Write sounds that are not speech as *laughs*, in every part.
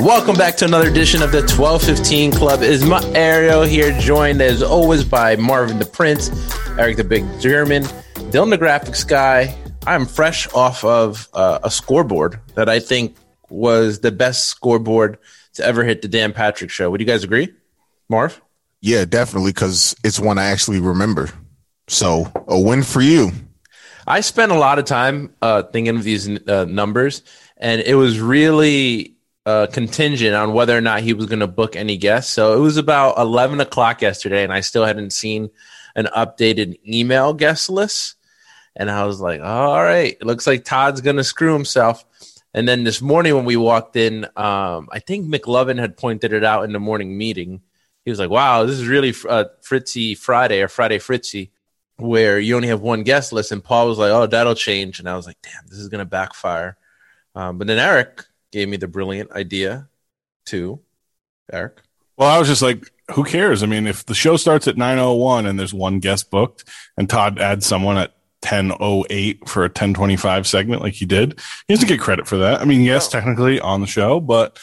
Welcome back to another edition of the 1215 Club. It is Mario here, joined as always by Marvin the Prince, Eric the Big German, Dylan the Graphics Guy. I'm fresh off of uh, a scoreboard that I think was the best scoreboard to ever hit the Dan Patrick show. Would you guys agree, Marv? Yeah, definitely, because it's one I actually remember. So a win for you. I spent a lot of time uh, thinking of these uh, numbers, and it was really uh, contingent on whether or not he was going to book any guests. So it was about 11 o'clock yesterday, and I still hadn't seen an updated email guest list. And I was like, all right, it looks like Todd's going to screw himself. And then this morning when we walked in, um, I think McLovin had pointed it out in the morning meeting. He was like, wow, this is really uh, Fritzy Friday or Friday Fritzy, where you only have one guest list. And Paul was like, oh, that'll change. And I was like, damn, this is going to backfire. Um, but then Eric gave me the brilliant idea to Eric. Well, I was just like, who cares? I mean, if the show starts at 9:01 and there's one guest booked and Todd adds someone at 10:08 for a 10:25 segment like he did, he doesn't get credit for that. I mean, yes, no. technically on the show, but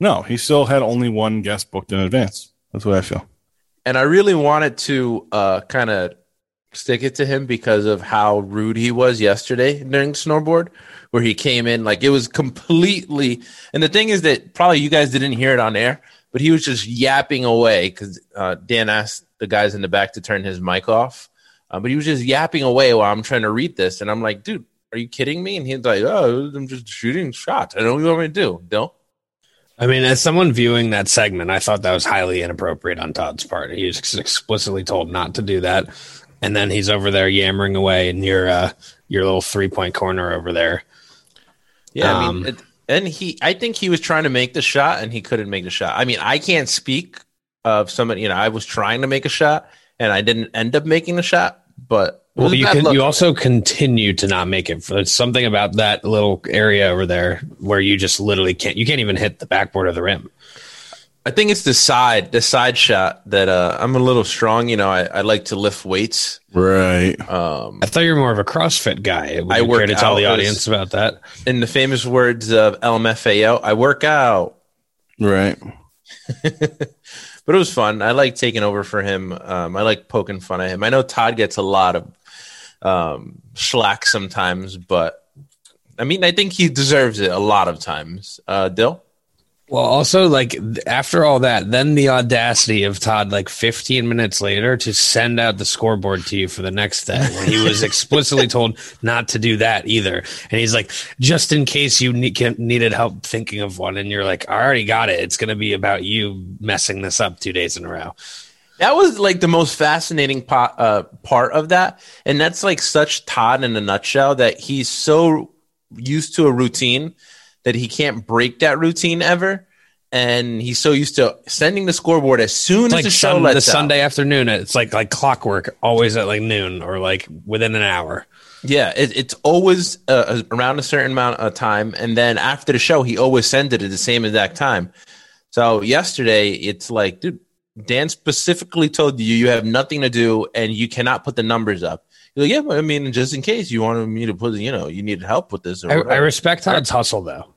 no, he still had only one guest booked in advance. That's what I feel. And I really wanted to uh, kind of stick it to him because of how rude he was yesterday during snoreboard where he came in like it was completely. And the thing is that probably you guys didn't hear it on air, but he was just yapping away because uh, Dan asked the guys in the back to turn his mic off. Uh, but he was just yapping away while I'm trying to read this, and I'm like, dude, are you kidding me? And he's like, oh, I'm just shooting shots. I don't know what I'm to do, Dill. I mean, as someone viewing that segment, I thought that was highly inappropriate on Todd's part. He was explicitly told not to do that, and then he's over there yammering away in your uh, your little three point corner over there. Yeah, um, I mean, um, it, and he, I think he was trying to make the shot and he couldn't make the shot. I mean, I can't speak of somebody. You know, I was trying to make a shot and I didn't end up making the shot, but well, you can. You also continue to not make it. There's something about that little area over there where you just literally can't. You can't even hit the backboard of the rim. I think it's the side, the side shot that uh, I'm a little strong. You know, I, I like to lift weights. Right. Um, I thought you were more of a CrossFit guy. Would I work to tell the audience about that. In the famous words of LMFAO, I work out. Right. *laughs* but it was fun. I like taking over for him. Um, I like poking fun at him. I know Todd gets a lot of um, slack sometimes, but I mean, I think he deserves it a lot of times. Uh, Dill? Well, also like after all that, then the audacity of Todd, like 15 minutes later, to send out the scoreboard to you for the next day when he was *laughs* explicitly told not to do that either. And he's like, just in case you need, needed help thinking of one, and you're like, I already got it. It's going to be about you messing this up two days in a row. That was like the most fascinating po- uh, part of that, and that's like such Todd in a nutshell that he's so used to a routine that he can't break that routine ever. And he's so used to sending the scoreboard as soon it's as like the show sun, lets the out. Sunday afternoon. It's like like clockwork, always at like noon or like within an hour. Yeah, it, it's always uh, around a certain amount of time, and then after the show, he always sends it at the same exact time. So yesterday, it's like, dude, Dan specifically told you you have nothing to do and you cannot put the numbers up. You're like, yeah, I mean, just in case you wanted me to put, you know, you needed help with this. I, I, respect Todd's hustle though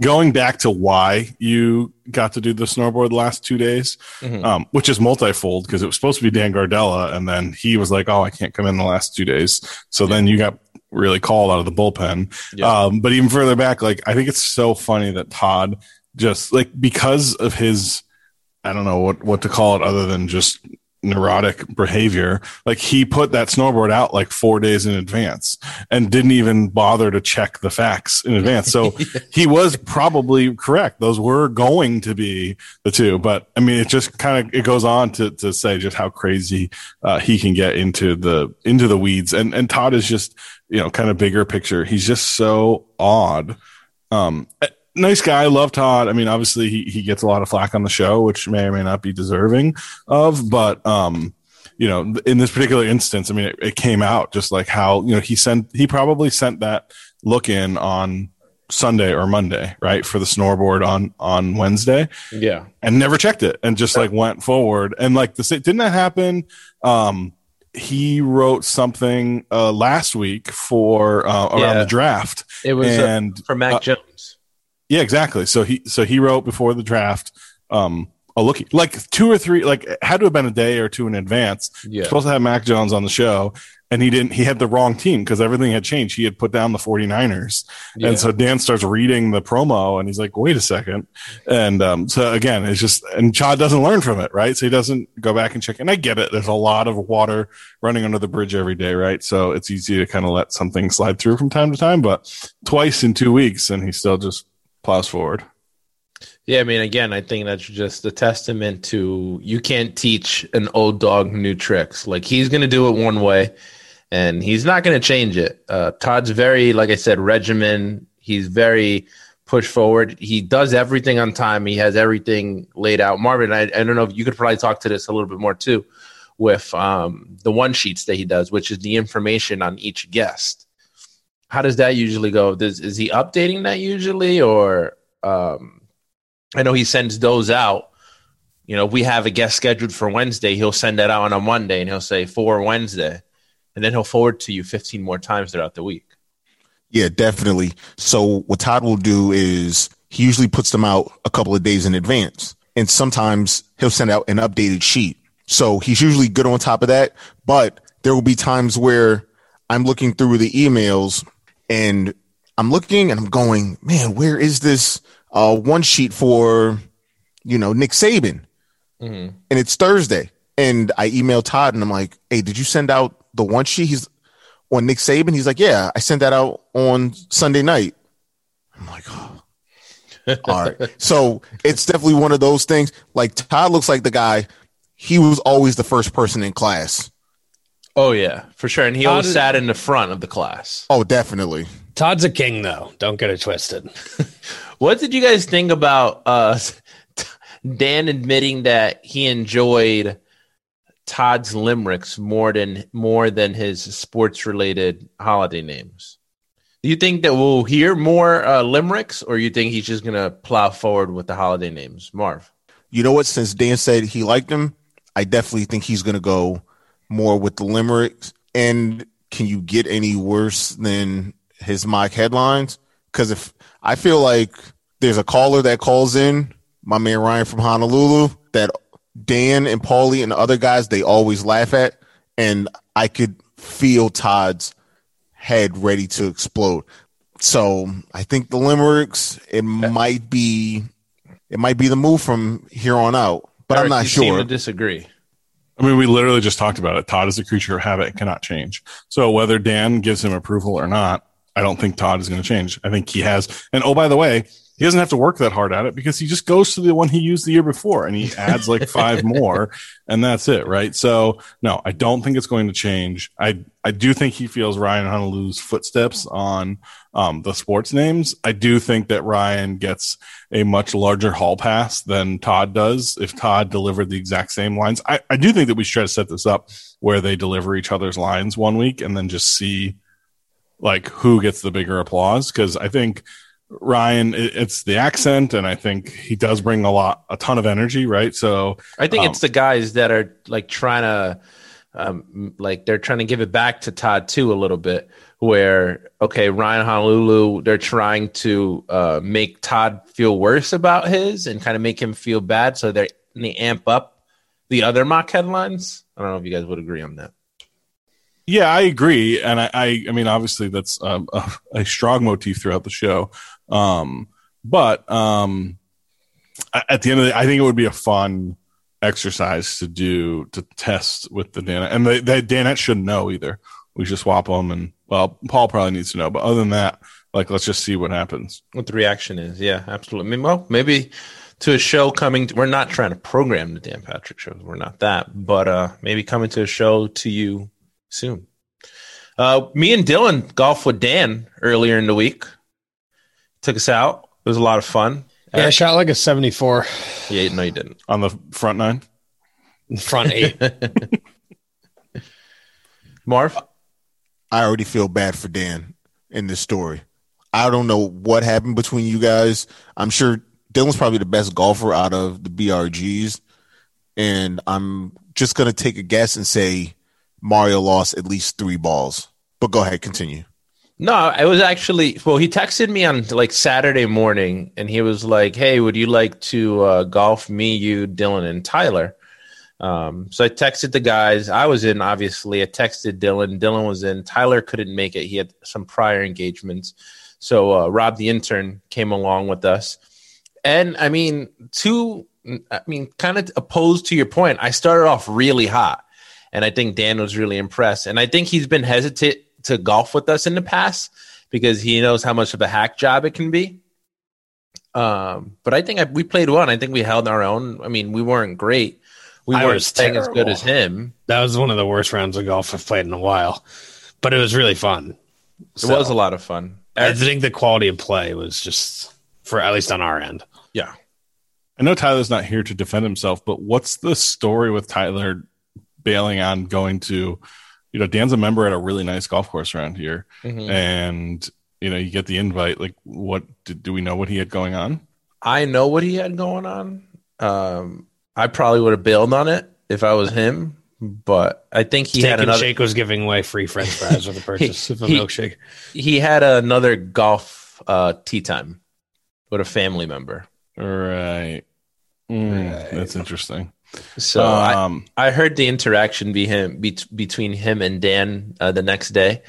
going back to why you got to do the snoreboard the last two days, mm-hmm. um, which is multifold because it was supposed to be Dan Gardella, and then he was like, "Oh, I can't come in the last two days." So yeah. then you got really called out of the bullpen. Yeah. Um, but even further back, like I think it's so funny that Todd just like because of his, I don't know what what to call it other than just neurotic behavior. Like he put that snoreboard out like four days in advance and didn't even bother to check the facts in advance. So *laughs* he was probably correct. Those were going to be the two, but I mean, it just kind of, it goes on to, to say just how crazy uh, he can get into the, into the weeds. And, and Todd is just, you know, kind of bigger picture. He's just so odd. Um, nice guy. Love Todd. I mean, obviously he, he gets a lot of flack on the show, which may or may not be deserving of, but, um, you know, in this particular instance, I mean, it, it came out just like how, you know, he sent, he probably sent that look in on Sunday or Monday, right? For the snoreboard on, on Wednesday Yeah. and never checked it and just like went forward. And like the, didn't that happen? Um, he wrote something, uh, last week for, uh, around Yeah. the draft. It was uh, and for Mac uh, Jones. Yeah, exactly. So he so he wrote before the draft um a look like two or three like it had to have been a day or two in advance. Yeah. Supposed to have Mac Jones on the show and he didn't he had the wrong team because everything had changed. He had put down the 49ers. Yeah. And so Dan starts reading the promo and he's like, "Wait a second. And um so again, it's just and Chad doesn't learn from it, right? So he doesn't go back and check. And I get it. There's a lot of water running under the bridge every day, right? So it's easy to kind of let something slide through from time to time, but twice in 2 weeks and he still just plows forward. Yeah, I mean, again, I think that's just a testament to you can't teach an old dog new tricks. Like he's going to do it one way, and he's not going to change it. Uh, Todd's very, like I said, regimen. He's very push forward. He does everything on time. He has everything laid out. Marvin, I, I don't know if you could probably talk to this a little bit more too, with um, the one sheets that he does, which is the information on each guest. How does that usually go? Does, is he updating that usually, or um, I know he sends those out. You know, if we have a guest scheduled for Wednesday, he'll send that out on a Monday and he'll say for Wednesday. And then he'll forward to you 15 more times throughout the week. Yeah, definitely. So what Todd will do is he usually puts them out a couple of days in advance. And sometimes he'll send out an updated sheet. So he's usually good on top of that. But there will be times where I'm looking through the emails and I'm looking and I'm going, man, where is this uh, one sheet for, you know, Nick Saban? And it's Thursday. And I emailed Todd and I'm like, hey, did you send out the one sheet? He's on Nick Saban. He's like, yeah, I sent that out on Sunday night. I'm like, oh. *laughs* all right. So it's definitely one of those things. Like Todd looks like the guy. He was always the first person in class. Oh, yeah, for sure. And he always Todd- sat in the front of the class. Oh, definitely. Todd's a king, though. Don't get it twisted. *laughs* What did you guys think about uh, *laughs* Dan admitting that he enjoyed Todd's limericks more than more than his sports related holiday names? Do you think that we'll hear more uh, limericks, or you think he's just gonna plow forward with the holiday names, Marv? You know what? Since Dan said he liked him, I definitely think he's going to go more with the limericks. And can you get any worse than his mock headlines? Because if I feel like there's a caller that calls in, my man Ryan from Honolulu, that Dan and Paulie and the other guys they always laugh at, and I could feel Todd's head ready to explode. So I think the limericks it might be it might be the move from here on out, but I'm not sure. to disagree. I mean, we literally just talked about it. Todd is a creature of habit and cannot change. So whether Dan gives him approval or not, I don't think Todd is going to change. I think he has. And oh, by the way, he doesn't have to work that hard at it because he just goes to the one he used the year before and he adds like five *laughs* more and that's it. Right. So no, I don't think it's going to change. I, I do think he feels Ryan Honolulu's footsteps on um, the sports names. I do think that Ryan gets a much larger hall pass than Todd does if Todd delivered the exact same lines. I, I do think that we should try to set this up where they deliver each other's lines one week and then just see like who gets the bigger applause. Cause I think Ryan, it's the accent and I think he does bring a lot, a ton of energy. Right. So I think Um, it's the guys that are like trying to, um, like they're trying to give it back to Todd too a little bit. Where okay, Ryan Honolulu, they're trying to uh, make Todd feel worse about his and kind of make him feel bad, so they they amp up the other mock headlines. I don't know if you guys would agree on that. Yeah, I agree, and I, I, I mean, obviously that's um, a, a strong motif throughout the show. Um, but um, at the end of the I think it would be a fun exercise to do to test with the Danette, and the, the Danette shouldn't know either. We should swap them, and well, Paul probably needs to know, but other than that, like let's just see what happens. What the reaction is? Yeah, absolutely. I mean, well, maybe to a show coming. we're not trying to program the Dan Patrick show. We're not that, but uh, maybe coming to a show to you soon. Uh, me and Dylan golf with Dan earlier in the week. Took us out. It was a lot of fun. Yeah, I shot like a 74 Yeah, no, you didn't. on the front nine. front eight. *laughs* Marv, I already feel bad for Dan in this story. I don't know what happened between you guys. I'm sure Dylan's probably the best golfer out of the BRGs. And I'm just going to take a guess and say Mario lost at least three balls. But go ahead, continue. No, it was actually well. He texted me on like Saturday morning, and he was like, "Hey, would you like to uh, golf me, you, Dylan, and Tyler?" Um, so I texted the guys. I was in, obviously. I texted Dylan. Dylan was in. Tyler couldn't make it. He had some prior engagements. So uh, Rob, the intern, came along with us. And I mean, to I mean, kind of opposed to your point. I started off really hot, and I think Dan was really impressed. And I think he's been hesitant to golf with us in the past because he knows how much of a hack job it can be. Um, but I think I, we played one. I think we held our own. I mean, we weren't great. We I weren't was playing as good as him. That was one of the worst rounds of golf I've played in a while, but it was really fun. It was a lot of fun. I think the quality of play was just for at least on our end. Yeah. I know Tyler's not here to defend himself, but what's the story with Tyler bailing on going to, you know, Dan's a member at a really nice golf course around here, Mhm. and you know, you get the invite. Like, what do, do we know what he had going on? I know what he had going on. Um, I probably would have bailed on it if I was him, but I think he Steak had another. Shake was giving away free French fries with the *laughs* purchase of a he- milkshake. He had another golf uh, tee time with a family member. Right. Mm, Right. That's interesting. So I, um, I heard the interaction be him be, between him and Dan uh, the next day,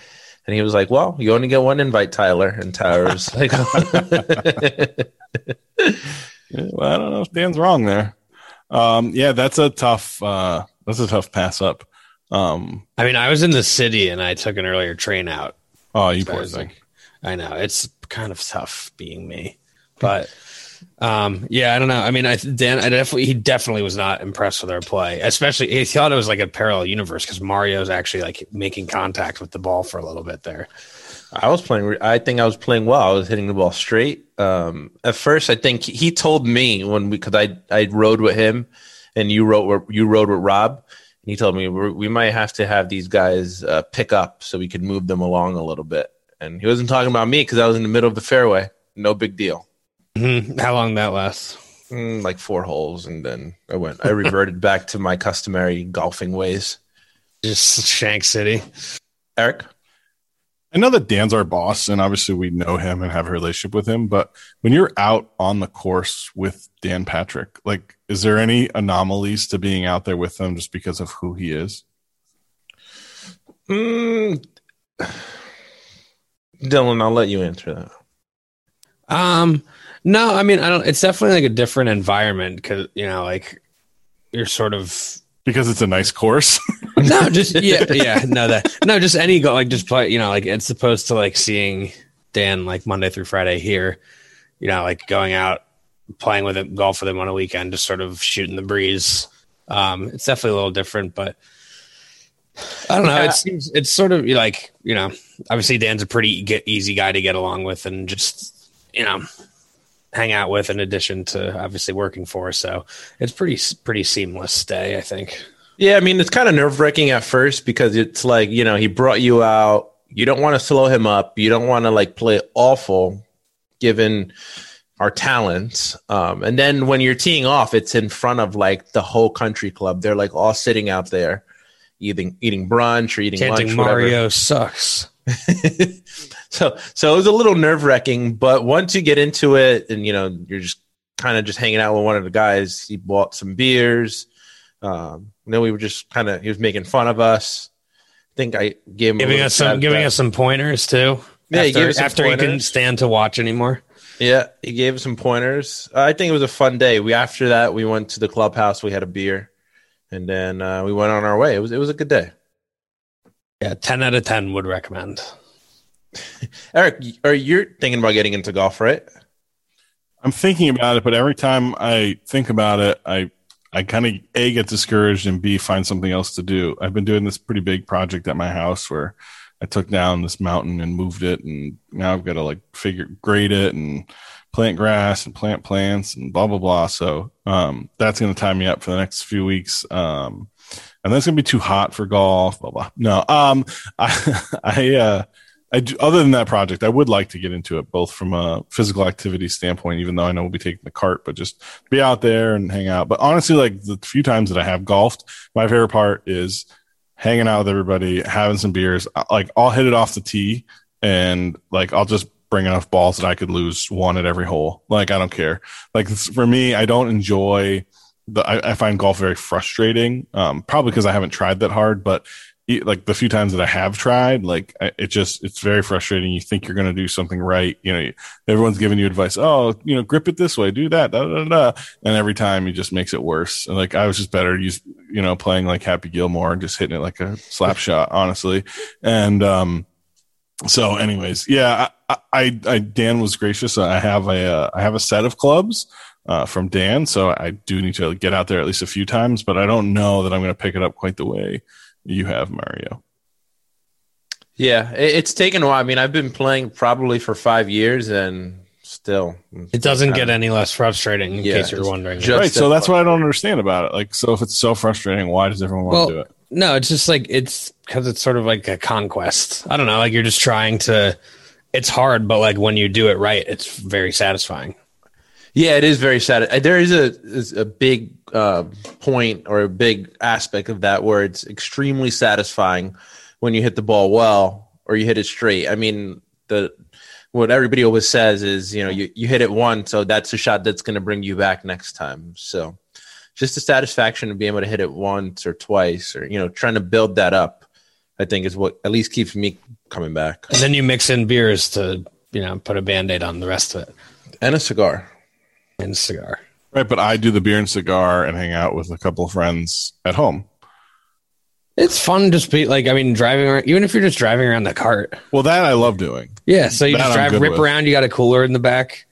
and he was like, "Well, you only get one invite, Tyler." And Tyler was *laughs* like, well, I don't know if Dan's wrong there. Um, yeah, that's a tough. Uh, that's a tough pass up. Um, I mean, I was in the city and I took an earlier train out. oh, you So poor was thing. like- I know it's kind of tough being me, but um, yeah, I don't know. I mean, I Dan, I definitely he definitely was not impressed with our play, especially he thought it was like a parallel universe because Mario's actually like making contact with the ball for a little bit there. I was playing. I think I was playing well. I was hitting the ball straight. Um, at first, I think he told me when we because I I rode with him, and you rode you rode with Rob. And he told me we we might have to have these guys uh, pick up so we could move them along a little bit. And he wasn't talking about me because I was in the middle of the fairway. No big deal. Mhm. How long that lasts? Mm, like four holes, and then I went. I reverted back to my customary golfing ways. Just Shank City. Eric, I know that Dan's our boss, and obviously we know him and have a relationship with him. But when you're out on the course with Dan Patrick, like, is there any anomalies to being out there with him just because of who he is? mm, Dylan, I'll let you answer that. Um, no, I mean, I don't. It's definitely like a different environment because you know, like you're sort of Because it's a nice course. *laughs* no, *laughs* just yeah, yeah, no, that no, just any go like just play. You know, like it's opposed to like seeing Dan like Monday through Friday here. You know, like going out playing with him, golf with him on a weekend, just sort of shooting the breeze. Um, it's definitely a little different, but I don't know. Yeah. It seems it's sort of like you know, obviously Dan's a pretty get, easy guy to get along with, and just you know, hang out with. In addition to obviously working for, so it's pretty pretty seamless day, I think. Yeah, I mean, it's kind of nerve wracking at first because it's like, you know, he brought you out. You don't want to slow him up. You don't want to like play awful given our talents. Um, and then when you're teeing off, it's in front of like the whole country club. They're like all sitting out there eating, eating brunch or eating Chanting lunch. whatever. Mario sucks. *laughs* so, so it was a little nerve wracking, but once you get into it and, you know, you're just kind of just hanging out with one of the guys, he bought some beers. Um, and then we were just kind of, he was making fun of us. I think I gave him Giving us some giving us some pointers too. Yeah, he after, gave us some after he couldn't stand to watch anymore. Yeah, he gave us some pointers. I think it was a fun day. We after that we went to the clubhouse. We had a beer, and then uh, we went on our way. It was it was a good day. Yeah, ten out of ten would recommend. *laughs* Eric, are you thinking about getting into golf, right? I'm thinking about it, but every time I think about it, I I kind of a get discouraged and b find something else to do. I've been doing this pretty big project at my house where I took down this mountain and moved it, and now I've got to like figure grade it and plant grass and plant plants and blah blah blah. So um, that's going to tie me up for the next few weeks. Um, and that's going to be too hot for golf. Blah blah. No, um, *laughs* I I uh, I do, other than that project, I would like to get into it both from a physical activity standpoint, even though I know we'll be taking the cart, but just be out there and hang out. But honestly, like the few times that I have golfed, my favorite part is hanging out with everybody, having some beers. Like I'll hit it off the tee and like I'll just bring enough balls that I could lose one at every hole. Like I don't care. Like for me, I don't enjoy the. I, I find golf very frustrating. Um, probably because I haven't tried that hard, but like the few times that I have tried, like it just it's very frustrating. You think you're going to do something right, you know, everyone's giving you advice. Oh, you know, grip it this way, do that, da, da, da, and every time it just makes it worse. And like I was just better use, you know, playing like Happy Gilmore and just hitting it like a slap shot, honestly. And um, so, anyways, yeah, I, I, I Dan was gracious. I have a uh, I have a set of clubs. Uh, from Dan, so I do need to get out there at least a few times, but I don't know that I'm going to pick it up quite the way you have, Mario. Yeah, it's taken a while. I mean, I've been playing probably for five years, and still, it doesn't get any less frustrating. In yeah, case you're wondering, right? So that's what I don't understand about it. Like, so if it's so frustrating, why does everyone want to do it? No, it's just like it's because it's sort of like a conquest. I don't know. Like you're just trying to. It's hard, but like when you do it right, it's very satisfying. Yeah, it is very sad. There is a is a big uh, point or a big aspect of that where it's extremely satisfying when you hit the ball well or you hit it straight. I mean, the what everybody always says is, you know, you, you hit it once, so that's a shot that's going to bring you back next time. So, just the satisfaction of being able to hit it once or twice, or you know, trying to build that up, I think is what at least keeps me coming back. And then you mix in beers to, you know, put a band aid on the rest of it, and a cigar and cigar. Right, but I do the beer and cigar and hang out with a couple of friends at home. It's fun just be like I mean driving around even if you're just driving around the cart. Well, that I love doing. Yeah, so you that just drive rip with. around. You got a cooler in the back.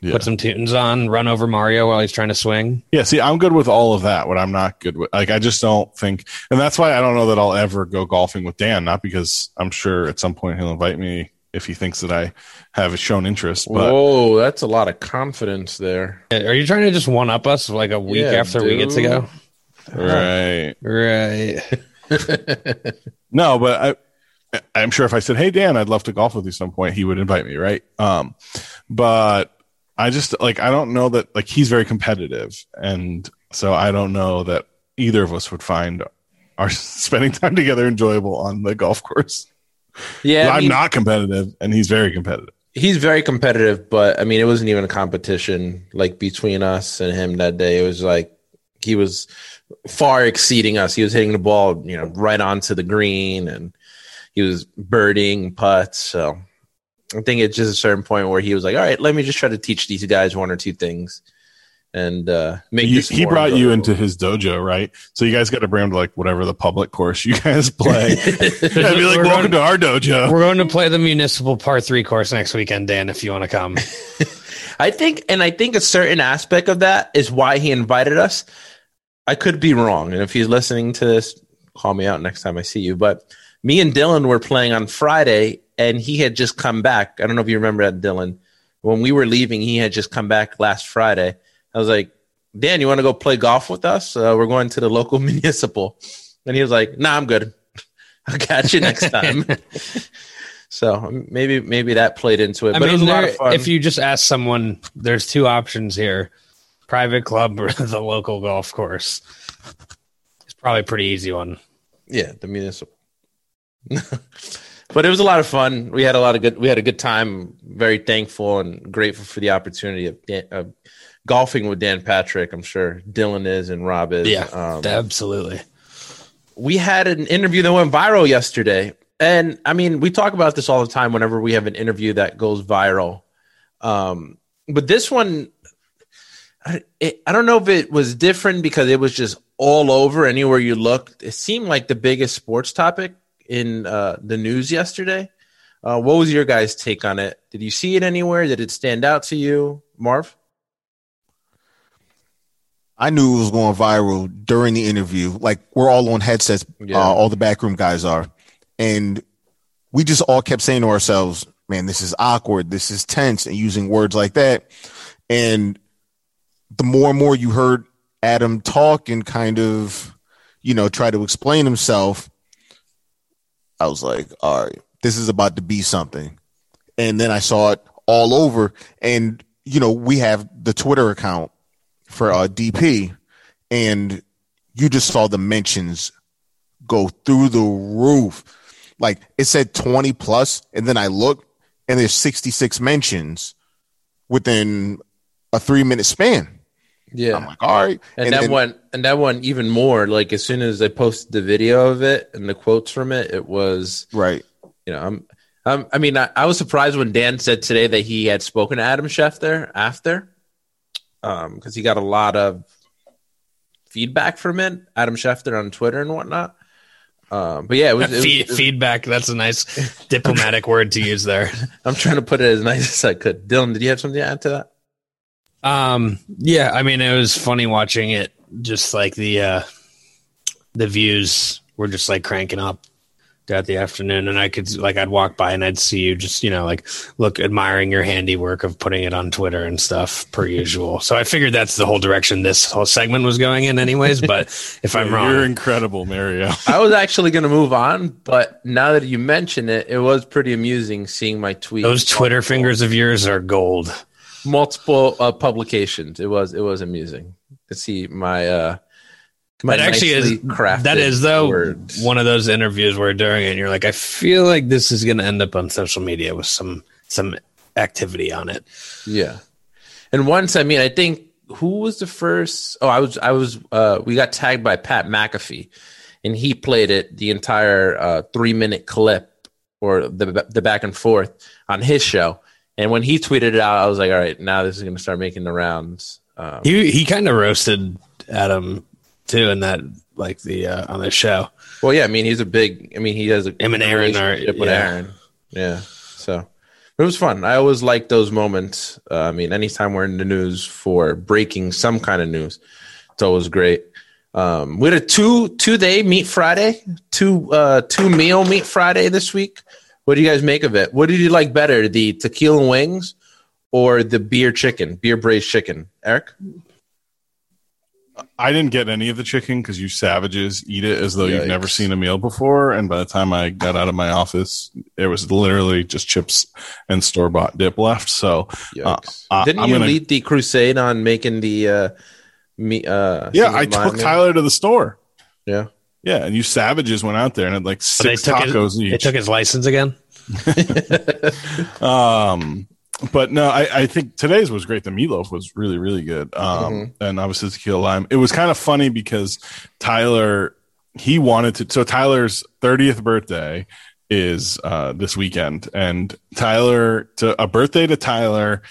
Yeah. Put some tunes on, run over Mario while he's trying to swing. Yeah, see, I'm good with all of that. What I'm not good with, like, I just don't think, and that's why I don't know that I'll ever go golfing with Dan. Not because I'm sure at some point he'll invite me if he thinks that I have shown interest. But Whoa, that's a lot of confidence there. Are you trying to just one up us like a week yeah, after dude. we get to go? Right. Right. *laughs* no, but I I'm sure if I said, Hey Dan, I'd love to golf with you some point, he would invite me, right? Um but I just like I don't know that like he's very competitive and so I don't know that either of us would find our *laughs* spending time together enjoyable on the golf course. Yeah, I'm not competitive, and he's very competitive. He's very competitive, but I mean, it wasn't even a competition like between us and him that day. It was like he was far exceeding us. He was hitting the ball, you know, right onto the green, and he was birding putts. So I think it's just a certain point where he was like, "All right, let me just try to teach these guys one or two things." And uh, make he, he brought you into his dojo, right? So you guys got to bring him to like whatever the public course you guys *laughs* play. I'd be like, we're welcome going, to our dojo. We're going to play the municipal par three course next weekend, Dan. If you want to come, *laughs* I think, and I think a certain aspect of that is why he invited us. I could be wrong, and if he's listening to this, call me out next time I see you. But me and Dylan were playing on Friday, and he had just come back. I don't know if you remember that, Dylan. When we were leaving, he had just come back last Friday I was like, Dan, you want to go play golf with us? Uh, we're going to the local *laughs* municipal. And he was like, Nah, I'm good. *laughs* I'll catch you next time. *laughs* so maybe maybe that played into it. I but mean, it was a lot of fun. If you just ask someone, there's two options here: private club or the local golf course. It's probably a pretty easy one. Yeah, the municipal. but it was a lot of fun. We had a lot of good. We had a good time. Very thankful and grateful for the opportunity of, of golfing with Dan Patrick. I'm sure Dylan is and Rob is. Yeah, um, absolutely. We had an interview that went viral yesterday. And I mean, we talk about this all the time whenever we have an interview that goes viral. Um, but this one, I, it, I don't know if it was different because it was just all over anywhere you looked. It seemed like the biggest sports topic in uh, the news yesterday. Uh, what was your guys' take on it? Did you see it anywhere? Did it stand out to you, Marv? I knew it was going viral during the interview. Like we're all on headsets, yeah. uh, all the backroom guys are, and we just all kept saying to ourselves, man, this is awkward, this is tense, and using words like that. And the more and more you heard Adam talk and kind of, you know, try to explain himself, I was like, all right, this is about to be something. And then I saw it all over. And, you know, we have the Twitter account for uh, DP, and you just saw the mentions go through the roof. Like it said 20 plus, and then I looked and there's 66 mentions within a three minute span. Yeah. I'm like, all right. and, that one and that one even more like as soon as i posted the video of it and the quotes from it it was right. you know i'm, I'm i mean I, I was surprised when dan said today that he had spoken to adam schefter after um because he got a lot of feedback from it adam schefter on twitter and whatnot um but yeah it was, it was- it was- feedback. That's a nice *laughs* diplomatic word to use there. *laughs* i'm trying to put it as nice as i could dylan did you have something to add to that Um, yeah, I mean, it was funny watching it. Just like the uh, the views were just like cranking up throughout the afternoon, and I could like I'd walk by and I'd see you just you know like look admiring your handiwork of putting it on Twitter and stuff per *laughs* usual. So I figured that's the whole direction this whole segment was going in, anyways. But *laughs* if I'm wrong, You're incredible, Mario. I was actually going to move on, but now that you mention it, it was pretty amusing seeing my tweet. those Twitter fingers of yours are gold. multiple uh, publications. It was it was amusing to see my uh my That actually is that is though words. one of those interviews where during it and you're like, I feel like this is going to end up on social media with some some activity on it. Yeah, and once I mean I think who was the first? Oh, I was I was uh we got tagged by Pat McAfee, and he played it the entire uh, three minute clip or the the back and forth on his show. And when he tweeted it out, I was like, all right, now this is going to start making the rounds. Um, He he kind of roasted Adam too in that like the uh, on the show. Well, yeah, I mean, he's a big. I mean, he has a Him and Aaron are- with yeah. Aaron. Yeah, so it was fun. I always like those moments. Uh, I mean, anytime we're in the news for breaking some kind of news, it's always great. Um, we had a two two day meat Friday, two uh two meal meat Friday this week. What do you guys make of it? What did you like better, the tequila wings or the beer chicken, beer braised chicken? Eric, I didn't get any of the chicken because you savages eat it as though you've never seen a meal before. And by the time I got out of my office, there was literally just chips and store bought dip left. So Yikes. uh, didn't I'm you gonna- lead the crusade on making the uh, me? Uh, yeah, I took malt? Tyler to the store. Yeah. Yeah, and you savages went out there and had like So they six tacos his, they took his license again. *laughs* *laughs* Um, but no, I, I think today's was great. The meatloaf was really, really good. Um, and obviously tequila lime. It was kind of funny because Tyler, he wanted to. So Tyler's thirtieth birthday is uh, this weekend, and Tyler to a birthday to Tyler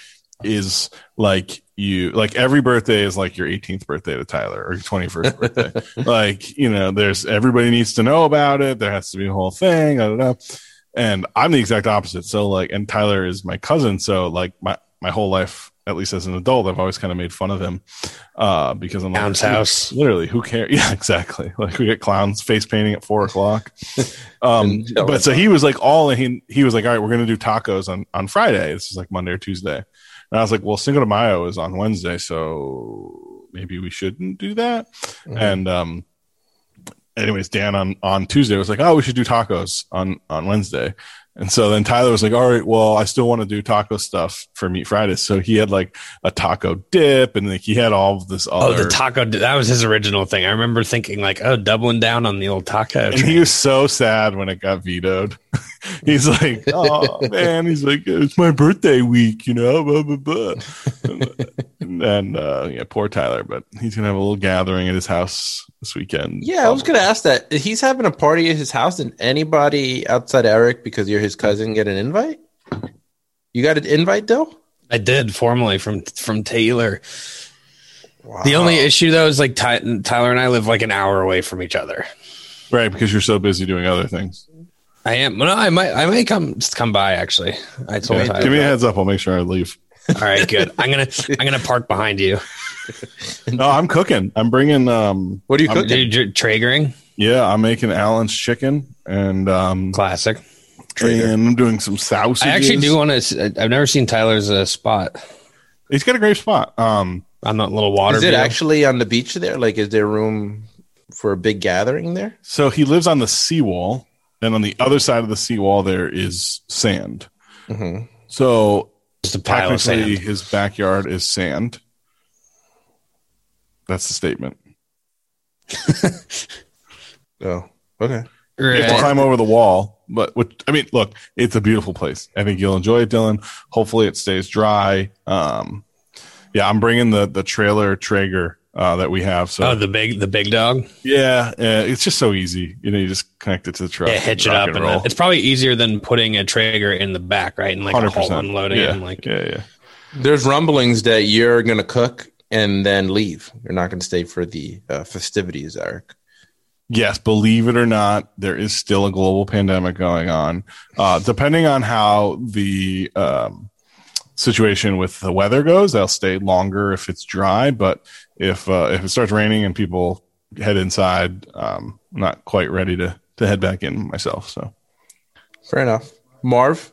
is like you like every birthday is like your 18th birthday to Tyler or your 21st *laughs* birthday. like, you know, there's everybody needs to know about it. There has to be a whole thing. I don't know. And I'm the exact opposite. So like, and Tyler is my cousin. So like my, my whole life, at least as an adult, I've always kind of made fun of him, uh, because I'm like, Clown's house. literally who cares? *laughs* Yeah, exactly. Like we get clowns face painting at four o'clock. *laughs* Um, but so he was like all he, he was like, all right, we're going to do tacos on, on Friday. This is like Monday or Tuesday. And I was like, well, Cinco de Mayo is on Wednesday. So maybe we shouldn't do that. And, um, anyways, Dan on, on Tuesday was like, oh, we should do tacos on, on Wednesday. And so then Tyler was like, all right, well, I still want to do taco stuff for Meat Fridays. So he had like a taco dip and like he had all of this other Oh, the taco. That was his original thing. I remember thinking like, oh, doubling down on the old taco. and train. he was so sad when it got vetoed. *laughs* He's like, *laughs* "Oh man," he's like, "It's my birthday week, you know." Blah, blah, blah. and and, uh, yeah, poor Tyler, but he's gonna have a little gathering at his house this weekend. Yeah, I was going to ask that. He's having a party at his house. and anybody outside Eric, because you're his cousin, get an invite? You got an invite, though. I did formally from from Taylor. The only issue though is like Ty, Tyler and I live like an hour away from each other. right because you're so busy doing other things. I am. Well, no, I might. I might come just come by. Actually, I told Give me, give me a heads up. I'll make sure I leave. All right, good. *laughs* I'm gonna I'm gonna park behind you. No, I'm cooking. I'm bringing. Um, What are you I'm- cooking? Dude, you're Traegering, yeah, I'm making Allen's chicken and um, classic. Traeger. and I'm doing some sausages. I actually do want to. I've never seen Tyler's uh, spot He's got a great spot. Um, on that little water. Is it view. actually on the beach there? Like, is there room for a big gathering there? so he lives on the seawall, and on the other side of the seawall there is sand. Mm-hmm. So just a pile of technically, sand? his backyard is sand. That's the statement. *laughs* Oh, okay. You have to climb over the wall, but which, I mean, look, it's a beautiful place. I think you'll enjoy it, Dylan. Hopefully, it stays dry. Um, yeah, I'm bringing the the trailer Traeger uh, that we have. So Oh, the big, the big dog. yeah, yeah, it's just so easy. You know, you just connect it to the truck. Yeah, hitch it up, and and roll. it's probably easier than putting a Traeger in the back, right? And like a Hundred whole percent unloading Yeah. And like, yeah, yeah. There's rumblings that you're going to cook and then leave. You're not going to stay for the uh, festivities, Eric. Yes, believe it or not, there is still a global pandemic going on. Uh, depending on how the um, situation with the weather goes, I'll stay longer if it's dry. But if uh, if it starts raining and people head inside, um, I'm not quite ready to to head back in myself. So Fair enough. Marv,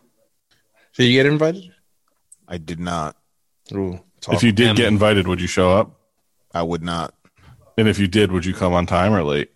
did you get invited? I did not. Ooh, if you did get invited, would you show up? I would not. And if you did, would you come on time or late?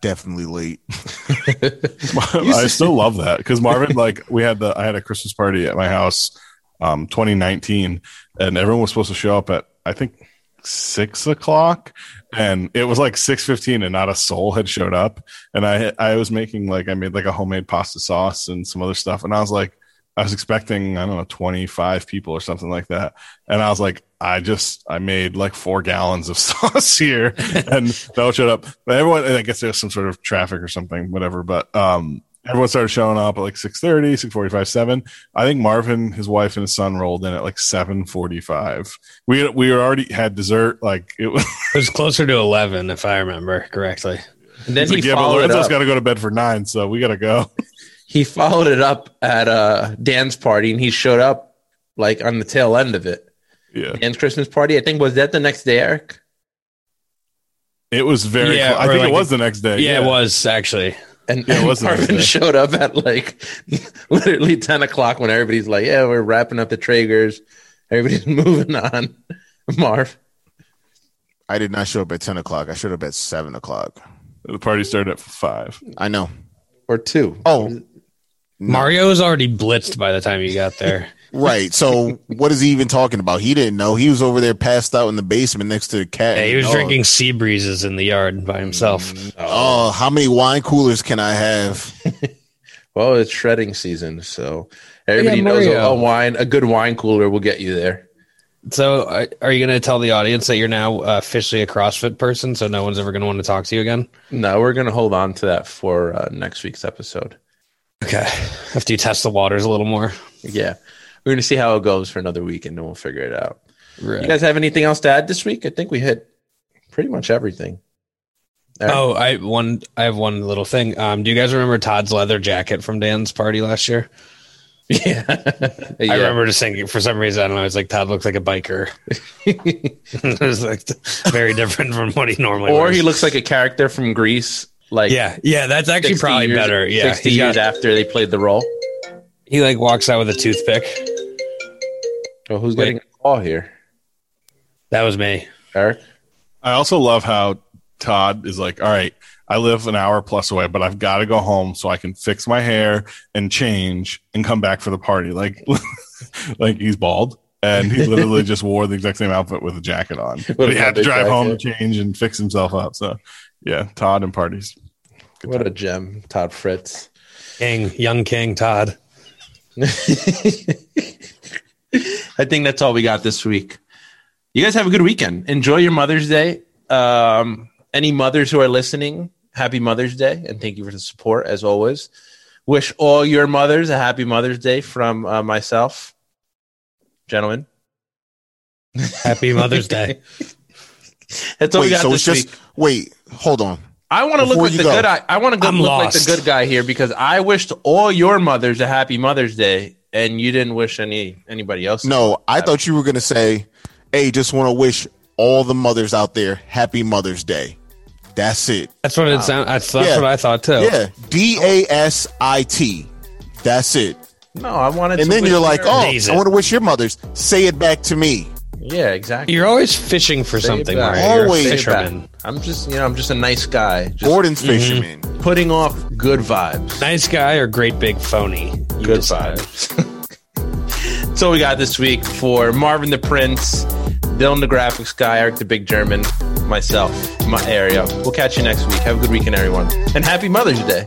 Definitely late. *laughs* *laughs* I still love that because Marvin, like, we had the I had a Christmas party at my house, um, 2019, and everyone was supposed to show up at I think six o'clock, and it was like six fifteen, and not a soul had showed up. And I I was making like I made like a homemade pasta sauce and some other stuff, and I was like. I was expecting, I don't know, 25 people or something like that. And I was like, I just, I made like four gallons of *laughs* sauce here and no one showed up. But everyone, I guess there's some sort of traffic or something, whatever. But, um, everyone started showing up at like 6.30, 6.45, 7. I think Marvin, his wife and his son rolled in at like 7.45. We, we already had dessert. Like it was, *laughs* it was closer to eleven, if I remember correctly. And then like, he yeah, but Lorenzo's got to go to bed for nine. So we got to go. *laughs* he followed it up at uh, Dan's party, and he showed up like on the tail end of it. yeah. Dan's Christmas party. I think was that the next day, Eric. It was very, Yeah, I think like it was a- the next day. Yeah, it was actually. And, Yeah, it and was the Marvin day. showed up at like *laughs* literally ten o'clock when everybody's like, "Yeah, we're wrapping up the Traegers. Everybody's *laughs* moving on." Marv, I did not show up at 10 o'clock. I showed up at 7 o'clock. The party started at five. I know. or two. Oh, Mario was already blitzed by the time you got there. *laughs* right. So *laughs* what is he even talking about? He didn't know. He was over there passed out in the basement next to the cat. yeah, he was Oh, drinking sea breezes in the yard by himself. Oh, how many wine coolers can I have? *laughs* Well, it's shredding season, so everybody Yeah, knows a, a wine, a good wine cooler will get you there. So, are you going to tell the audience that you're now uh, officially a CrossFit person, so no one's ever going to want to talk to you again? No, we're gonna hold on to that for uh, next week's episode. Okay. After you test the waters a little more. Yeah, we're gonna see how it goes for another week, and then we'll figure it out. Right. You guys have anything else to add this week? I think we hit pretty much everything. Eric? Oh, I one. I have one little thing. Um, do you guys remember Todd's leather jacket from Dan's party last year? *laughs* yeah, I remember just thinking for some reason I don't know. It's like Todd looks like a biker. *laughs* *laughs* it was like very different from what he normally. Or wears. he looks like a character from Grease. Like Yeah, yeah, that's actually probably years- better. Yeah, sixty he's years got- after they played the role. He like walks out with a toothpick. Oh, who's Wait. getting a call here? That was me. Eric. I also love how Todd is like, all right, I live an hour plus away, but I've got to go home so I can fix my hair and change and come back for the party. Like, *laughs* like he's bald and he literally just wore the exact same outfit with a jacket on. *laughs* But he had to big drive home to change and fix himself up. So, yeah, Todd and parties. Good What time. a gem, Todd Fritz. King, young King Todd. I think that's all we got this week. You guys have a good weekend. Enjoy your Mother's Day. Um, any mothers who are listening, happy Mother's Day, and thank you for the support as always. Wish all your mothers a happy Mother's Day from uh, myself, gentlemen. Happy Mother's Day. *laughs* That's all we got so this it's just week. wait, hold on. I want to look like the go. good. I, I want to go I'm look like the good guy here because I wished all your mothers a happy Mother's Day, and you didn't wish any anybody else. No, I thought you were gonna say, "Hey, just want to wish all the mothers out there happy Mother's Day." That's it. That's what it sounds. That's, that's Yeah. what I thought too. Yeah, D A S I T. That's That's it. No, I wanted. To And then wish you're like, her- oh, Amazing. I want to wish your mothers. Say it back to me. Yeah, exactly. You're always fishing for Say something, back. Mario. You're a Always. Say it back. fisherman. I'm just, you know, I'm just a nice guy, just Gorton's fisherman. putting off good vibes. Nice guy or great big phony? You good decide. vibes. *laughs* so we got this week for Marvin the Prince, Dylan the Graphics Guy, Eric the Big German, myself, Mario. We'll catch you next week. Have a good weekend, everyone, and happy Mother's Day.